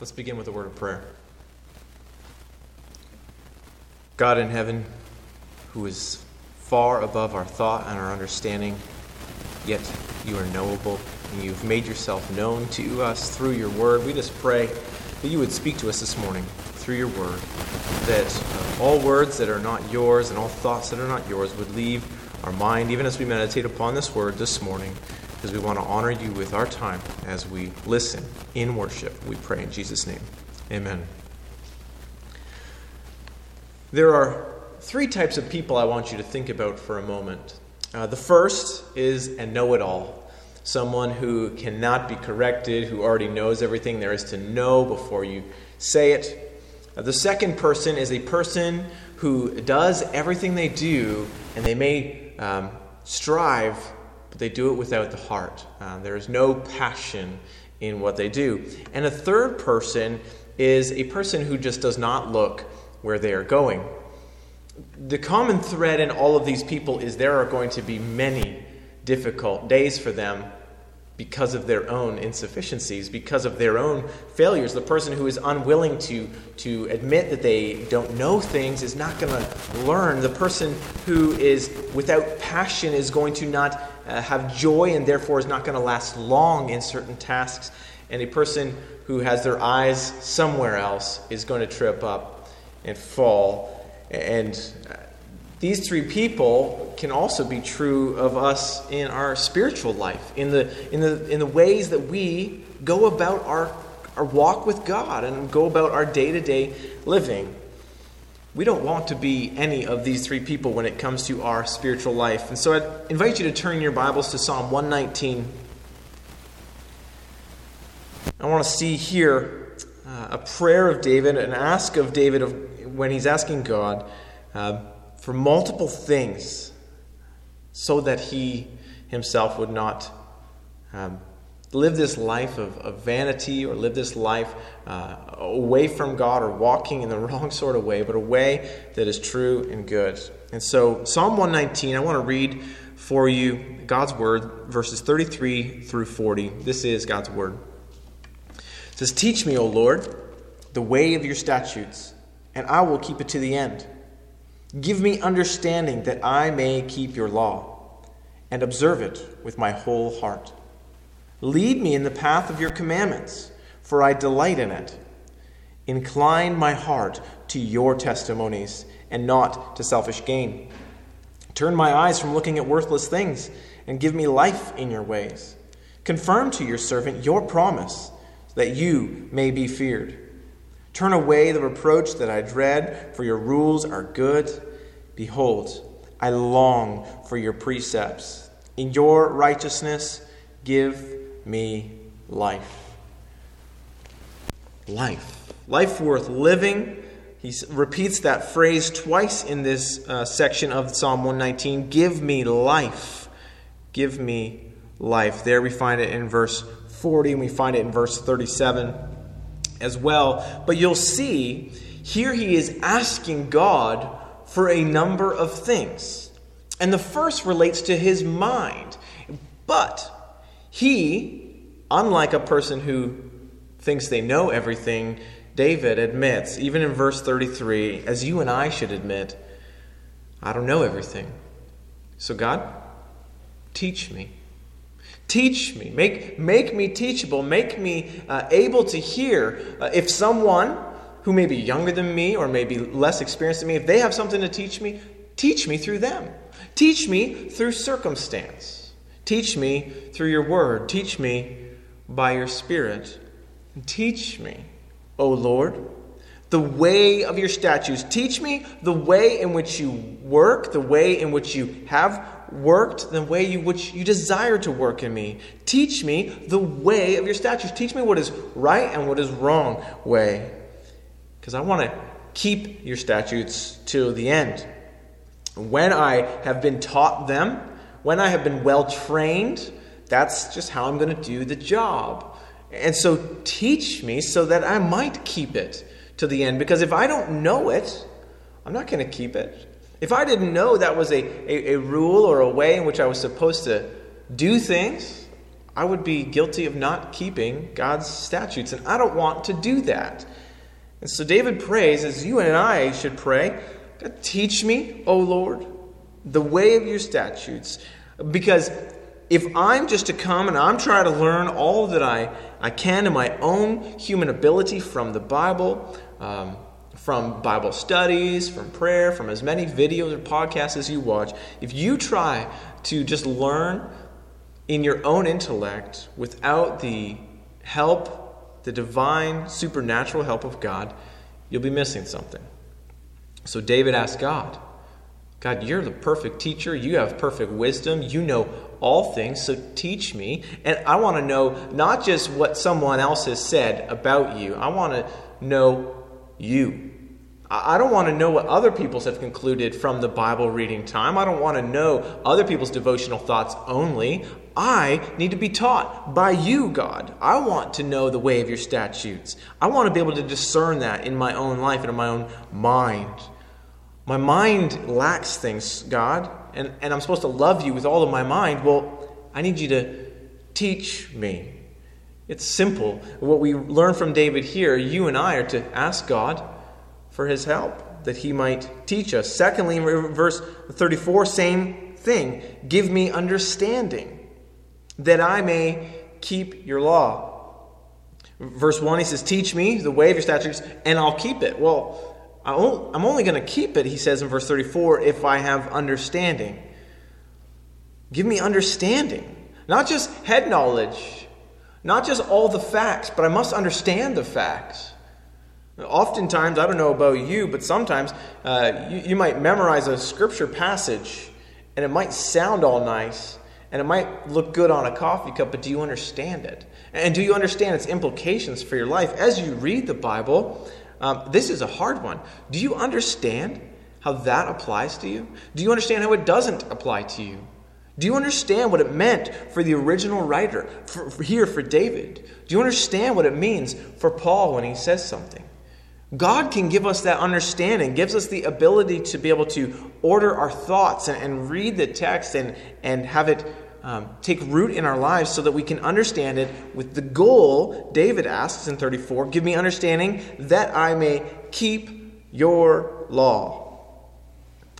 Let's begin with a word of prayer. God in heaven, who is far above our thought and our understanding, yet you are knowable, and you've made yourself known to us through your word. We just pray that you would speak to us this morning through your word, that uh, all words that are not yours and all thoughts that are not yours would leave our mind, even as we meditate upon this word this morning, because we want to honor you with our time as we listen in worship. We pray in Jesus' name. Amen. There are three types of people I want you to think about for a moment. Uh, the first is a know it all someone who cannot be corrected, who already knows everything there is to know before you say it. Uh, the second person is a person who does everything they do, and they may um, strive, but they do it without the heart. Uh, there is no passion in what they do. And a third person is a person who just does not look where they are going. The common thread in all of these people is there are going to be many difficult days for them because of their own insufficiencies, because of their own failures. The person who is unwilling to, to admit that they don't know things is not going to learn. The person who is without passion is going to not uh, have joy and therefore is not going to last long in certain tasks. And a person who has their eyes somewhere else is going to trip up and fall. And uh, these three people can also be true of us in our spiritual life, in the, in the, in the ways that we go about our, our walk with God and go about our day to day living. We don't want to be any of these three people when it comes to our spiritual life. And so I invite you to turn your Bibles to Psalm 119. I want to see here uh, a prayer of David, an ask of David of, when he's asking God. Uh, for multiple things so that he himself would not um, live this life of, of, vanity or live this life uh, away from God or walking in the wrong sort of way, but a way that is true and good. And so, Psalm 119, I want to read for you God's word, verses 33 through 40. This is God's word. It says, Teach me, O Lord, the way of your statutes, and I will keep it to the end. Give me understanding that I may keep your law and observe it with my whole heart. Lead me in the path of your commandments, for I delight in it. Incline my heart to your testimonies and not to selfish gain. Turn my eyes from looking at worthless things and give me life in your ways. Confirm to your servant your promise, that you may be feared. Turn away the reproach that I dread, for your rules are good. Behold, I long for your precepts. In your righteousness, give me life. Life. Life worth living. He repeats that phrase twice in this uh, section of Psalm 119 Give me life. Give me life. There we find it in verse 40, and we find it in verse 37 as well. But you'll see here he is asking God for a number of things. And the first relates to his mind. But he, unlike a person who thinks they know everything, David admits, even in verse 33, as you and I should admit, I don't know everything. So, God, teach me. Teach me. Make, make me teachable. Make me uh, able to hear. Uh, if someone who may be younger than me or maybe less experienced than me, if they have something to teach me, teach me through them. Teach me through circumstance. Teach me through your word. Teach me by your spirit. Teach me, O Lord, the way of your statutes. Teach me the way in which you work, the way in which you have worked the way in which you desire to work in me. Teach me the way of your statutes. Teach me what is right and what is wrong way. Because I want to keep your statutes till the end. When I have been taught them, when I have been well trained, that's just how I'm going to do the job. And so teach me so that I might keep it to the end. Because if I don't know it, I'm not going to keep it. If I didn't know that was a, a, a, rule or a way in which I was supposed to do things, I would be guilty of not keeping God's statutes, and I don't want to do that. And so David prays, as you and I should pray teach me, O Lord, the way of your statutes. Because if I'm just to come and I'm trying to learn all that I, I can in my own human ability from the Bible, um, from Bible studies, from prayer, from as many videos or podcasts as you watch, if you try to just learn in your own intellect without the help, the divine, supernatural help of God, you'll be missing something. So David asked God, God, you're the perfect teacher. You have perfect wisdom. You know all things, so teach me. And I want to know not just what someone else has said about you, I want to know you. I don't want to know what other people have concluded from the Bible reading time. I don't want to know other people's devotional thoughts only. I need to be taught by you, God. I want to know the way of your statutes. I want to be able to discern that in my own life and in my own mind. My mind lacks things, God, and, and I'm supposed to love you with all of my mind. Well, I need you to teach me. It's simple. What we learn from David here, you and I are to ask God for his help, that he might teach us. Secondly, in verse 34, same thing. Give me understanding, that I may keep your law. Verse 1, he says, Teach me the way of your statutes, and I'll keep it. Well, I'm only going to keep it, he says in verse 34, if I have understanding. Give me understanding, not just head knowledge, not just all the facts, but I must understand the facts. Oftentimes, I don't know about you, but sometimes uh, you, you might memorize a scripture passage and it might sound all nice and it might look good on a coffee cup, but do you understand it? And do you understand its implications for your life? As you read the Bible, um, this is a hard one. Do you understand how that applies to you? Do you understand how it doesn't apply to you? Do you understand what it meant for the original writer, for, for here for David? Do you understand what it means for Paul when he says something? God can give us that understanding, gives us the ability to be able to order our thoughts and, and read the text and, and have it um, take root in our lives so that we can understand it with the goal, David asks in 34 Give me understanding that I may keep your law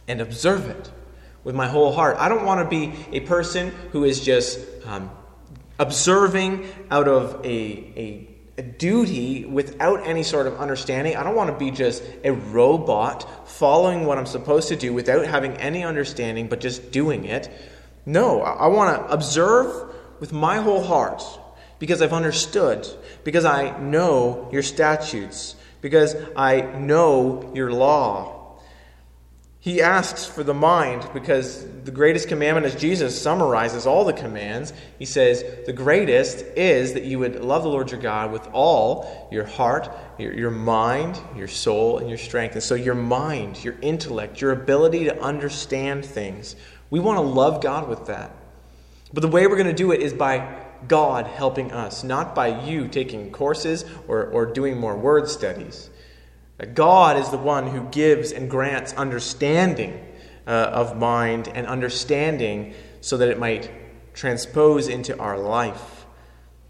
and observe it with my whole heart. I don't want to be a person who is just um, observing out of a, a a duty without any sort of understanding. I don't want to be just a robot following what I'm supposed to do without having any understanding, but just doing it. No, I want to observe with my whole heart because I've understood, because I know your statutes, because I know your law. He asks for the mind because the greatest commandment, as Jesus summarizes all the commands, he says, The greatest is that you would love the Lord your God with all your heart, your, your mind, your soul, and your strength. And so, your mind, your intellect, your ability to understand things we want to love God with that. But the way we're going to do it is by God helping us, not by you taking courses or, or doing more word studies. God is the one who gives and grants understanding uh, of mind and understanding so that it might transpose into our life.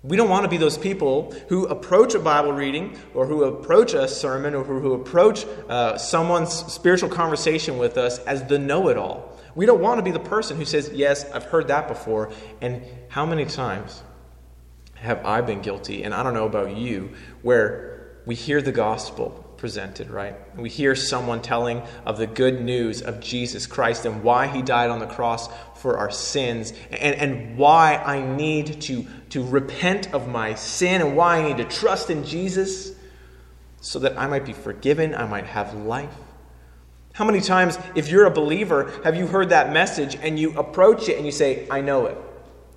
We don't want to be those people who approach a Bible reading or who approach a sermon or who approach uh, someone's spiritual conversation with us as the know it all. We don't want to be the person who says, Yes, I've heard that before. And how many times have I been guilty, and I don't know about you, where we hear the gospel presented, right? We hear someone telling of the good news of Jesus Christ and why he died on the cross for our sins and, and why I need to, to repent of my sin and why I need to trust in Jesus so that I might be forgiven, I might have life. How many times, if you're a believer, have you heard that message and you approach it and you say, I know it?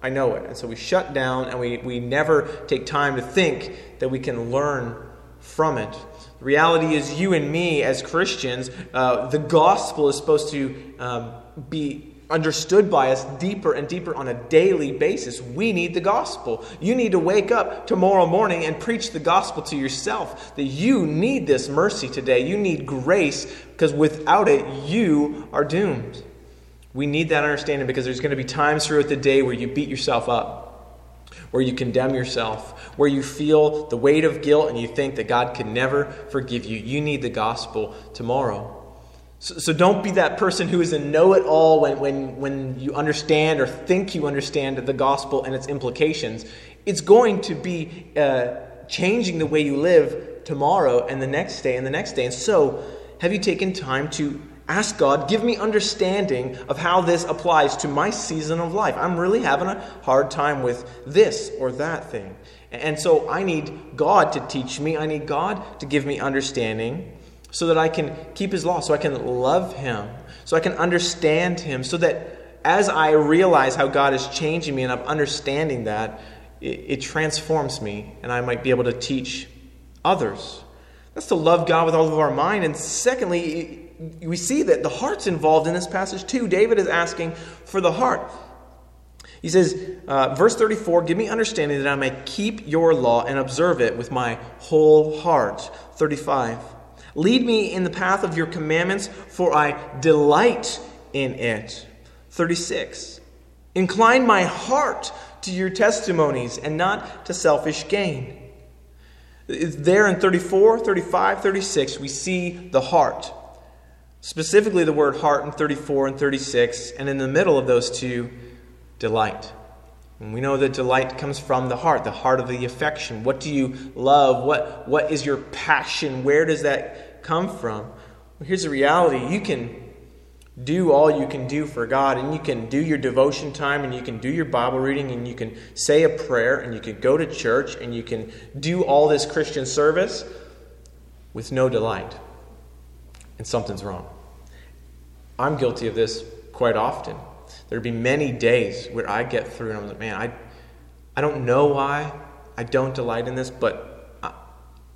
I know it. And so we shut down and we, we never take time to think that we can learn from it. The reality is, you and me as Christians, uh, the gospel is supposed to um, be understood by us deeper and deeper on a daily basis. We need the gospel. You need to wake up tomorrow morning and preach the gospel to yourself that you need this mercy today. You need grace because without it, you are doomed. We need that understanding because there's going to be times throughout the day where you beat yourself up, where you condemn yourself, where you feel the weight of guilt and you think that God can never forgive you. You need the gospel tomorrow. So, so don't be that person who is a know it all when, when, when you understand or think you understand the gospel and its implications. It's going to be uh, changing the way you live tomorrow and the next day and the next day. And so, have you taken time to ask God, give me understanding of how this applies to my season of life? I'm really having a hard time with this or that thing. And so I need God to teach me. I need God to give me understanding so that I can keep his law, so I can love him, so I can understand him, so that as I realize how God is changing me and I'm understanding that, it, it transforms me and I might be able to teach others. That's to love God with all of our mind. And secondly, we see that the heart's involved in this passage too. David is asking for the heart. He says, uh, verse 34 Give me understanding that I may keep your law and observe it with my whole heart. 35 Lead me in the path of your commandments, for I delight in it. 36. Incline my heart to your testimonies and not to selfish gain. There in 34, 35, 36, we see the heart. Specifically, the word heart in 34 and 36, and in the middle of those two, delight. And we know that delight comes from the heart, the heart of the affection. What do you love? What, what is your passion? Where does that come from? Well, here's the reality you can do all you can do for God, and you can do your devotion time, and you can do your Bible reading, and you can say a prayer, and you can go to church, and you can do all this Christian service with no delight. And something's wrong. I'm guilty of this quite often. There'd be many days where I get through and I'm like, man, I, I don't know why I don't delight in this, but I,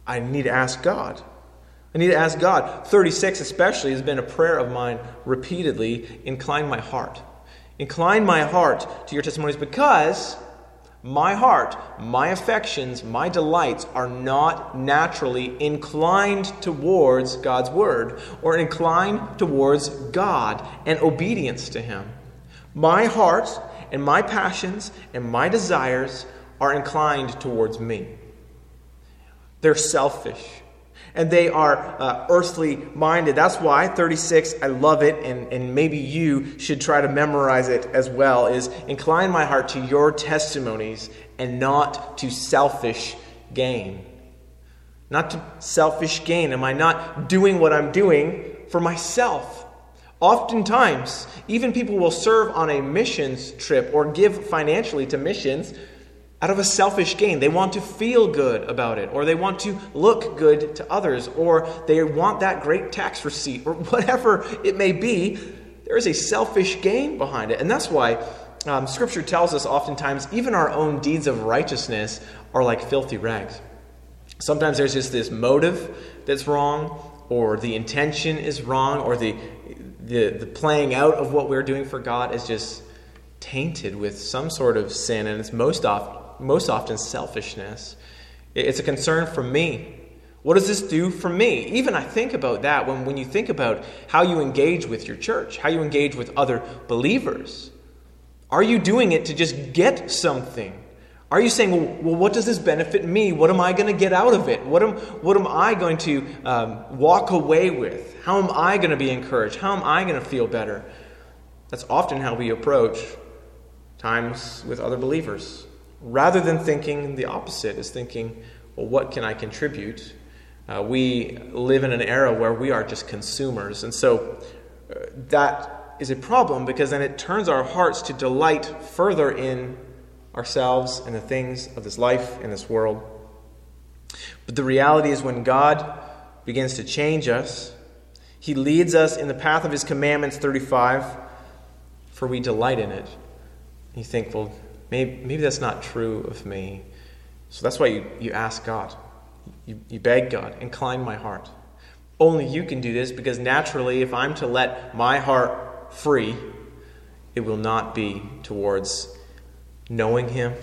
I need to ask God. I need to ask God. 36 especially has been a prayer of mine repeatedly. Incline my heart. Incline my heart to your testimonies because my heart, my affections, my delights are not naturally inclined towards God's word or inclined towards God and obedience to Him. My heart and my passions and my desires are inclined towards me. They're selfish and they are uh, earthly minded. That's why 36, I love it, and, and maybe you should try to memorize it as well, is incline my heart to your testimonies and not to selfish gain. Not to selfish gain. Am I not doing what I'm doing for myself? Oftentimes, even people will serve on a missions trip or give financially to missions out of a selfish gain. They want to feel good about it, or they want to look good to others, or they want that great tax receipt, or whatever it may be. There is a selfish gain behind it. And that's why um, Scripture tells us oftentimes even our own deeds of righteousness are like filthy rags. Sometimes there's just this motive that's wrong, or the intention is wrong, or the the, the playing out of what we're doing for God is just tainted with some sort of sin, and it's most often, most often selfishness. It's a concern for me. What does this do for me? Even I think about that when, when you think about how you engage with your church, how you engage with other believers. Are you doing it to just get something? Are you saying, well, well, what does this benefit me? What am I going to get out of it? What am, what am I going to um, walk away with? How am I going to be encouraged? How am I going to feel better? That's often how we approach times with other believers. Rather than thinking the opposite, is thinking, well, what can I contribute? Uh, we live in an era where we are just consumers. And so uh, that is a problem because then it turns our hearts to delight further in ourselves and the things of this life and this world. But the reality is, when God begins to change us, He leads us in the path of His commandments, 35, for we delight in it. You think, well, maybe, maybe that's not true of me. So that's why you, you ask God. You, you beg God, incline my heart. Only you can do this because naturally, if I'm to let my heart free, it will not be towards knowing Him.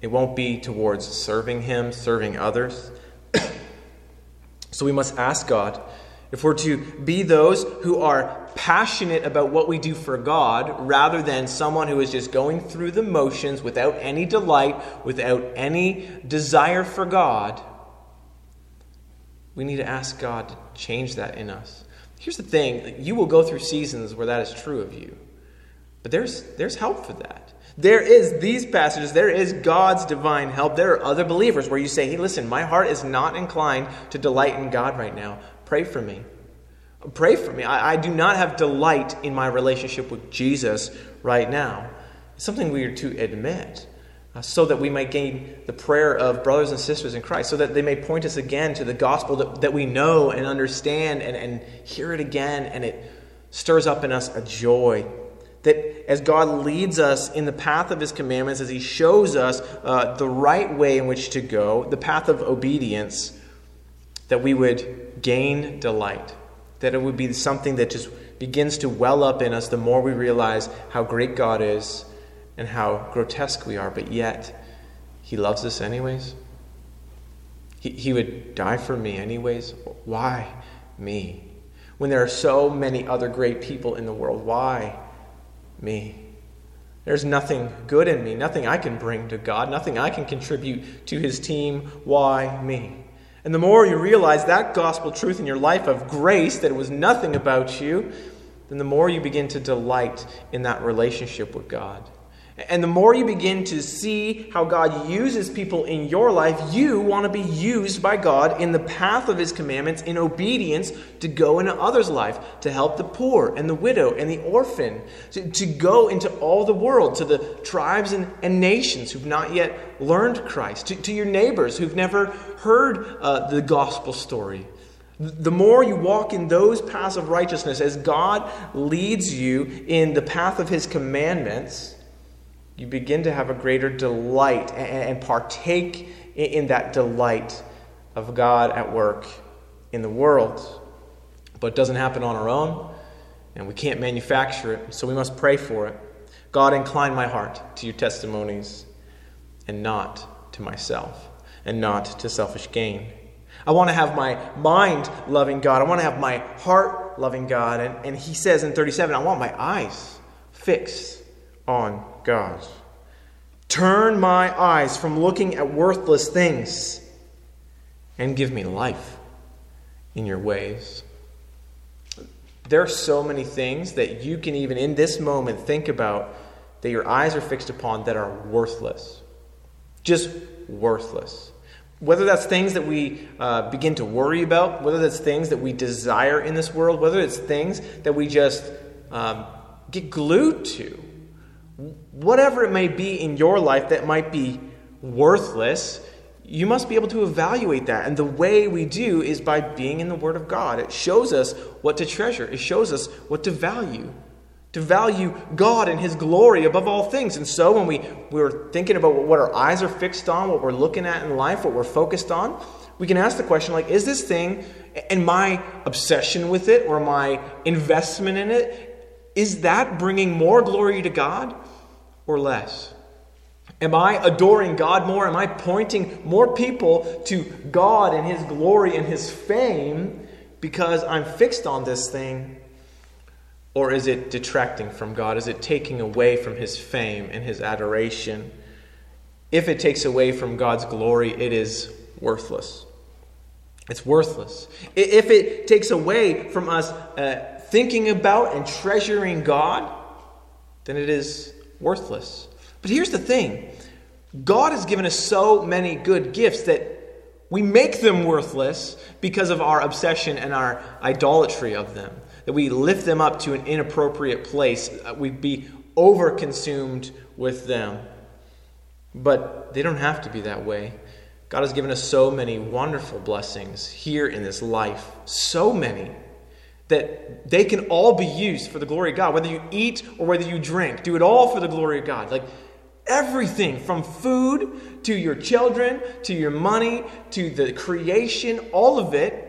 It won't be towards serving Him, serving others. so we must ask God if we're to be those who are passionate about what we do for God rather than someone who is just going through the motions without any delight, without any desire for God, we need to ask God to change that in us. Here's the thing you will go through seasons where that is true of you, but there's, there's help for that. There is these passages, there is God's divine help. There are other believers where you say, hey, listen, my heart is not inclined to delight in God right now. Pray for me. Pray for me. I, I do not have delight in my relationship with Jesus right now. It's something we are to admit. Uh, so that we might gain the prayer of brothers and sisters in Christ, so that they may point us again to the gospel that, that we know and understand and, and hear it again, and it stirs up in us a joy. That as God leads us in the path of His commandments, as He shows us uh, the right way in which to go, the path of obedience, that we would gain delight that it would be something that just begins to well up in us the more we realize how great God is and how grotesque we are, but yet He loves us anyways. He, he would die for me anyways. Why me? When there are so many other great people in the world, why me? There's nothing good in me, nothing I can bring to God, nothing I can contribute to His team. Why me? And the more you realize that gospel truth in your life of grace, that it was nothing about you, then the more you begin to delight in that relationship with God. And the more you begin to see how God uses people in your life, you want to be used by God in the path of His commandments in obedience to go into others' life, to help the poor and the widow and the orphan, to, to go into all the world, to the tribes and, and nations who've not yet learned Christ, to, to your neighbors who've never heard uh, the gospel story. The more you walk in those paths of righteousness, as God leads you in the path of His commandments, you begin to have a greater delight and, partake in that delight of God at work in the world. But it doesn't happen on our own, and we can't manufacture it, so we must pray for it. God, incline my heart to your testimonies and not to myself, and not to selfish gain. I want to have my mind loving God. I want to have my heart loving God. And, and he says in 37, I want my eyes fixed on God. Turn my eyes from looking at worthless things and give me life in your ways. There are so many things that you can even in this moment think about that your eyes are fixed upon that are worthless. Just worthless. Whether that's things that we uh, begin to worry about, whether that's things that we desire in this world, whether it's things that we just um, get glued to whatever it may be in your life that might be worthless, you must be able to evaluate that. And the way we do is by being in the Word of God. It shows us what to treasure, it shows us what to value. To value God and His glory above all things. And so, when we, we're thinking about what our eyes are fixed on, what we're looking at in life, what we're focused on, we can ask the question like, is this thing and my obsession with it or my investment in it, is that bringing more glory to God? Or less? Am I adoring God more? Am I pointing more people to God and His glory and His fame because I'm fixed on this thing? Or is it detracting from God? Is it taking away from His fame and His adoration? If it takes away from God's glory, it is worthless. It's worthless. If it takes away from us uh, thinking about and treasuring God, then it is worthless. But here's the thing God has given us so many good gifts that we make them worthless because of our obsession and our idolatry of them. That we lift them up to an inappropriate place. Uh, We'd be overconsumed with them. But they don't have to be that way. God has given us so many wonderful blessings here in this life. So many that they can all be used for the glory of God. Whether you eat or whether you drink, do it all for the glory of God. Like everything from food to your children to your money to the creation, all of it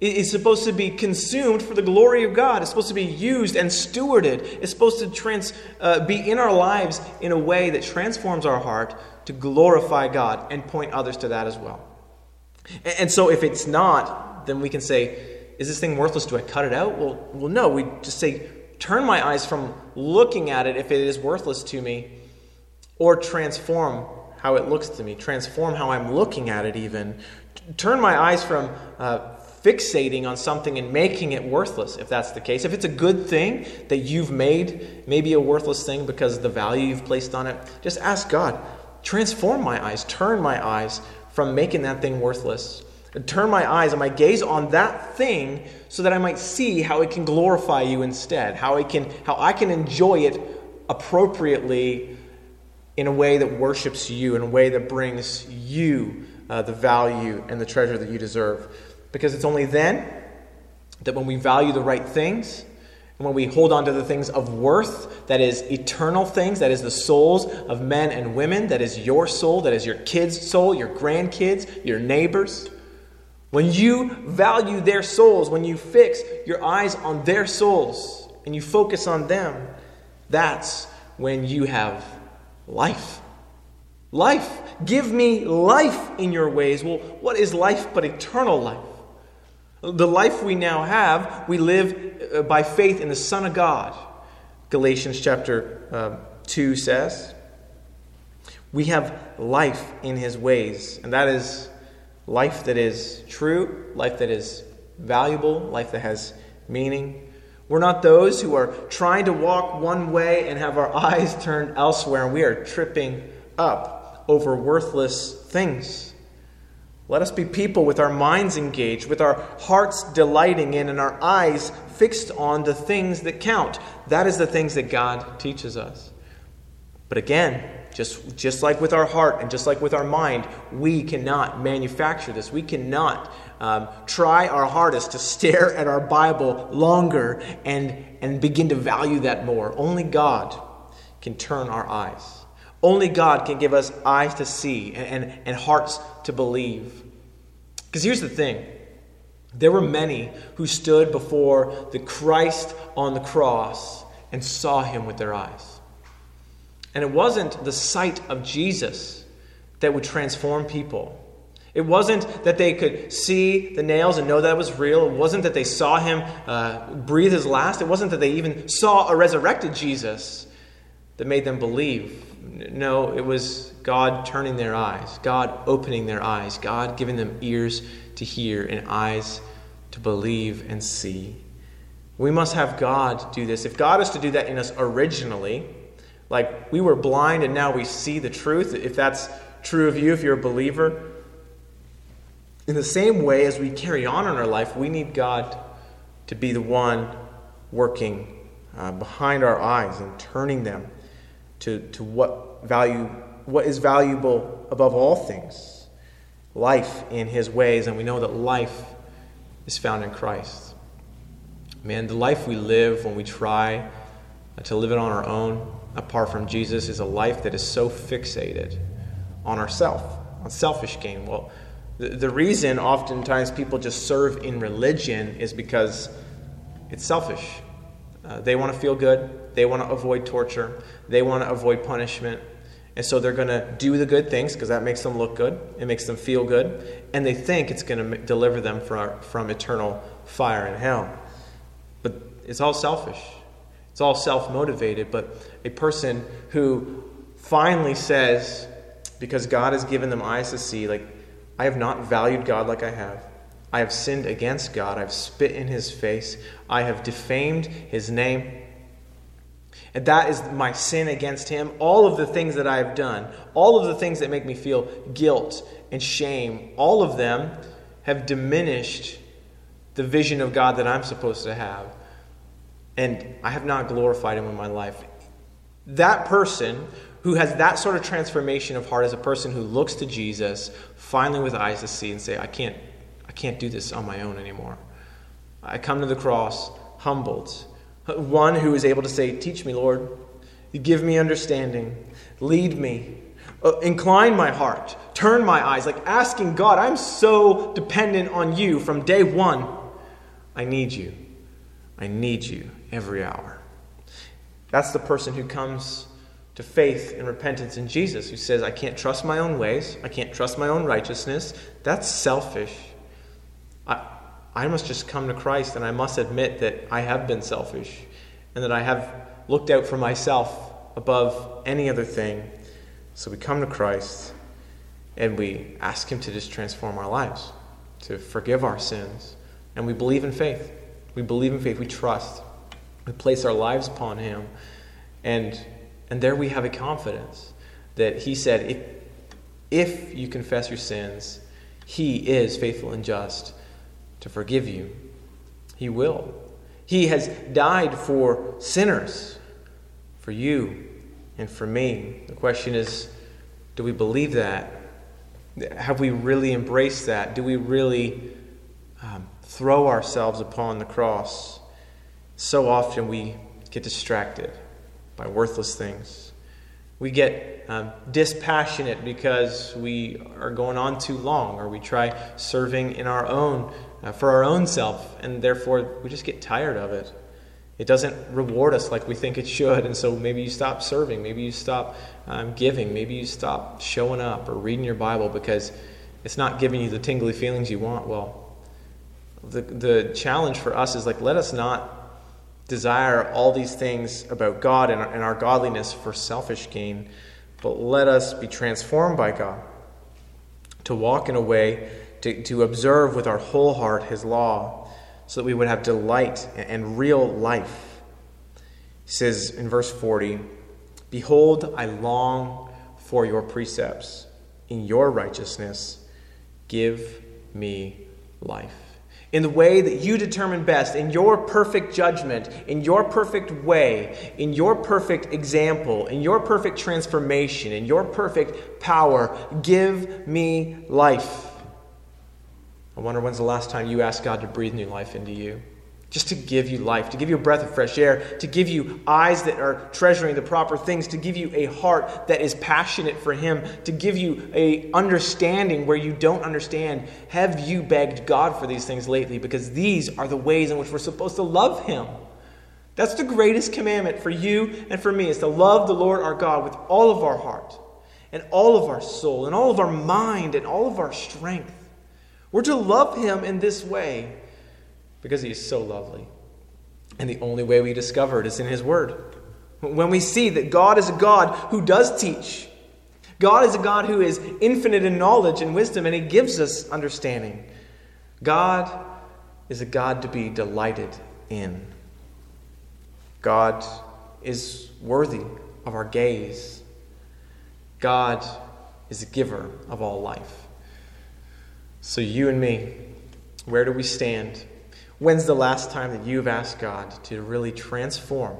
is supposed to be consumed for the glory of God. It's supposed to be used and stewarded. It's supposed to trans, uh, be in our lives in a way that transforms our heart to glorify God and point others to that as well. And, and so if it's not, then we can say, is this thing worthless? Do I cut it out? Well, well, no. We just say, turn my eyes from looking at it if it is worthless to me, or transform how it looks to me, transform how I'm looking at it, even. Turn my eyes from uh, fixating on something and making it worthless, if that's the case. If it's a good thing that you've made, maybe a worthless thing because the value you've placed on it, just ask God, transform my eyes, turn my eyes from making that thing worthless. And turn my eyes and my gaze on that thing so that I might see how it can glorify you instead, how, it can, how I can enjoy it appropriately in a way that worships you, in a way that brings you uh, the value and the treasure that you deserve. Because it's only then that when we value the right things, and when we hold on to the things of worth, that is eternal things, that is the souls of men and women, that is your soul, that is your kids' soul, your grandkids, your neighbors. When you value their souls, when you fix your eyes on their souls and you focus on them, that's when you have life. Life. Give me life in your ways. Well, what is life but eternal life? The life we now have, we live uh, by faith in the Son of God. Galatians chapter uh, 2 says. We have life in his ways, and that is life that is true, life that is valuable, life that has meaning. We're not those who are trying to walk one way and have our eyes turned elsewhere, and we are tripping up over worthless things. Let us be people with our minds engaged, with our hearts delighting in, and our eyes fixed on the things that count. That is the things that God teaches us. But again, just, just like with our heart and just like with our mind, we cannot manufacture this. We cannot um, try our hardest to stare at our Bible longer and, and begin to value that more. Only God can turn our eyes. Only God can give us eyes to see and, and, and hearts to believe. Because here's the thing there were many who stood before the Christ on the cross and saw him with their eyes. And it wasn't the sight of Jesus that would transform people. It wasn't that they could see the nails and know that it was real. It wasn't that they saw him uh, breathe his last. It wasn't that they even saw a resurrected Jesus that made them believe. No, it was God turning their eyes, God opening their eyes, God giving them ears to hear and eyes to believe and see. We must have God do this. If God is to do that in us originally, like we were blind and now we see the truth, if that's true of you, if you're a believer, in the same way as we carry on in our life, we need God to be the one working uh, behind our eyes and turning them to, to what value what is valuable above all things life in his ways. And we know that life is found in christ. Man the life we live when we try to live it on our own apart from jesus is a life that is so fixated on ourself on selfish gain well the, the reason oftentimes people just serve in religion is because it's selfish. Uh, they want to feel good, they want to avoid torture, they want to avoid punishment. And so they're going to do the good things because that makes them look good, it makes them feel good, and they think it's going to deliver them from, from eternal fire and hell. But it's all selfish. It's all self motivated. But a person who finally says, because God has given them eyes to see, like, I have not valued God like I have. I have sinned against God. I've spit in his face. I have defamed his name. And that is my sin against him. All of the things that I have done, all of the things that make me feel guilt and shame, all of them have diminished the vision of God that I'm supposed to have. And I have not glorified him in my life. That person who has that sort of transformation of heart is a person who looks to Jesus finally with eyes to see and say, I can't, I can't do this on my own anymore. I come to the cross humbled. One who is able to say, Teach me, Lord. Give me understanding. Lead me. Uh, incline my heart. Turn my eyes. Like asking God, I'm so dependent on you from day one. I need you. I need you every hour. That's the person who comes to faith and repentance in Jesus, who says, I can't trust my own ways, I can't trust my own righteousness. That's selfish. I, I must just come to Christ and I must admit that I have been selfish and that I have looked out for myself above any other thing. So we come to Christ and we ask Him to just transform our lives, to forgive our sins. And we believe in faith. We believe in faith. We trust. We place our lives upon Him. And, and there we have a confidence that He said, if, if you confess your sins, He is faithful and just to forgive you. He will. He has died for sinners, for you and for me. The question is do we believe that? Have we really embraced that? Do we really um, throw ourselves upon the cross? So often we get distracted by worthless things. We get um, dispassionate because we are going on too long, or we try serving in our own, uh, for our own self, and therefore we just get tired of it. It doesn't reward us like we think it should, and so maybe you stop serving, maybe you stop um, giving, maybe you stop showing up or reading your Bible because it's not giving you the tingly feelings you want. Well, the, the challenge for us is like, let us not desire all these things about God and, and our godliness for selfish gain, but let us be transformed by God to walk in a way to, to observe with our whole heart His law so that we would have delight and real life. He says in verse 40 Behold, I long for your precepts. In your righteousness, give me life. In the way that you determine best, in your perfect judgment, in your perfect way, in your perfect example, in your perfect transformation, in your perfect power, give me life. I wonder when's the last time you asked God to breathe new life into you? Just to give you life, to give you a breath of fresh air, to give you eyes that are treasuring the proper things, to give you a heart that is passionate for Him, to give you a understanding where you don't understand. Have you begged God for these things lately? Because these are the ways in which we're supposed to love Him. That's the greatest commandment for you and for me is to love the Lord our God with all of our heart and all of our soul and all of our mind and all of our strength. We're to love him in this way because he is so lovely. And the only way we discover it is in his word. When we see that God is a God who does teach, God is a God who is infinite in knowledge and wisdom, and he gives us understanding. God is a God to be delighted in. God is worthy of our gaze. God is a giver of all life. So, you and me, where do we stand? When's the last time that you've asked God to really transform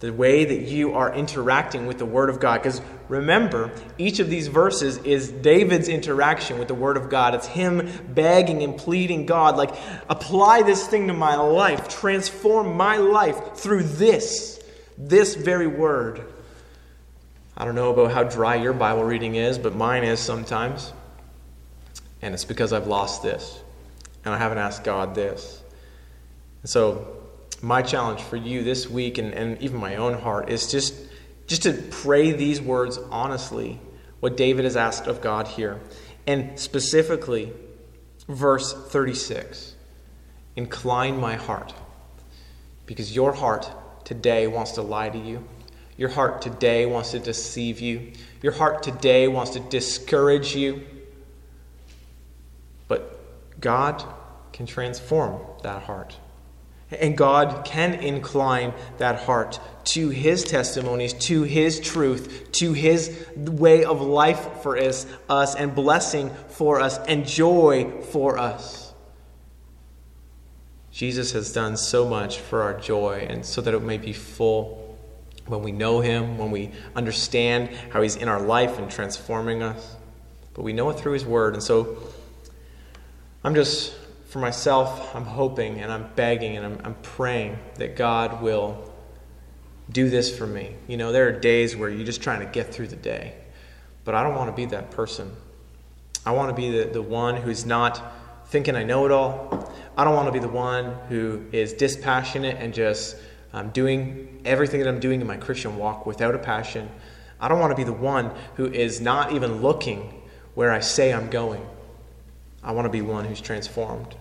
the way that you are interacting with the Word of God? Because remember, each of these verses is David's interaction with the Word of God. It's him begging and pleading God, like, apply this thing to my life, transform my life through this, this very Word. I don't know about how dry your Bible reading is, but mine is sometimes and it's because I've lost this, and I haven't asked God this. So, my challenge for you this week, and, and even my own heart, is just, just to pray these words honestly, what David has asked of God here. And specifically, verse 36 Incline my heart, because your heart today wants to lie to you. Your heart today wants to deceive you. Your heart today wants to discourage you. But God can transform that heart. And God can incline that heart to His testimonies, to His truth, to His way of life for us, us and blessing for us, and joy for us. Jesus has done so much for our joy, and so that it may be full when we know Him, when we understand how He's in our life and transforming us. But we know it through His Word, and so I'm just, for myself, I'm hoping and I'm begging and I'm, I'm praying that God will do this for me. You know, there are days where you're just trying to get through the day, but I don't want to be that person. I want to be the, the one who's not thinking I know it all. I don't want to be the one who is dispassionate and just um, doing everything that I'm doing in my Christian walk without a passion. I don't want to be the one who is not even looking where I say I'm going. I want to be one who's transformed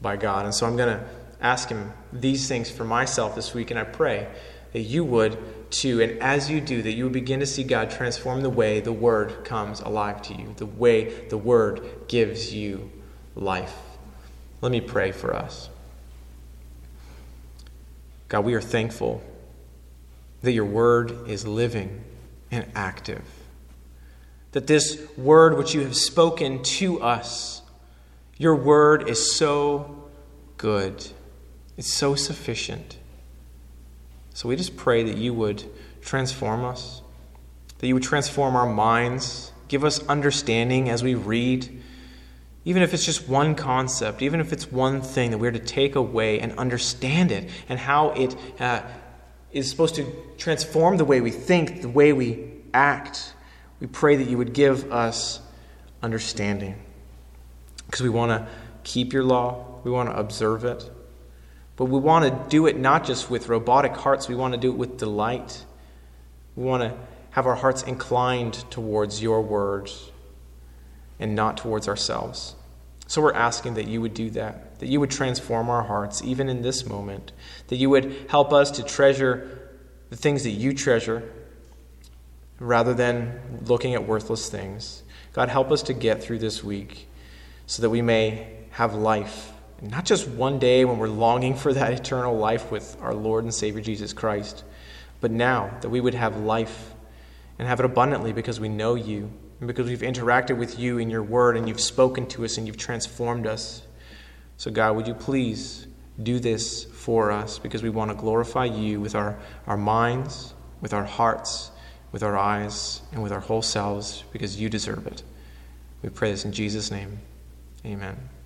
by God. And so I'm going to ask Him these things for myself this week, and I pray that you would too. And as you do, that you would begin to see God transform the way the Word comes alive to you, the way the Word gives you life. Let me pray for us. God, we are thankful that your Word is living and active. That this Word which you have spoken to us, your Word is so good, it's so sufficient. So we just pray that you would transform us, that you would transform our minds, give us understanding as we read, even if it's just one concept, even if it's one thing that we're to take away and understand it and how it uh, is supposed to transform the way we think, the way we act. We pray that you would give us understanding because we want to keep your law, we want to observe it. But we want to do it not just with robotic hearts, we want to do it with delight. We want to have our hearts inclined towards your words and not towards ourselves. So we're asking that you would do that, that you would transform our hearts even in this moment, that you would help us to treasure the things that you treasure rather than looking at worthless things. God, help us to get through this week so that we may have life not just one day when we're longing for that eternal life with our Lord and Savior Jesus Christ, but now that we would have life and have it abundantly because we know you and because we've interacted with you in your word and you've spoken to us and you've transformed us. So, God, would you please do this for us because we want to glorify you with our, our minds, with our hearts, with our eyes, and with our whole selves because you deserve it. We pray this in Jesus' name. Amen.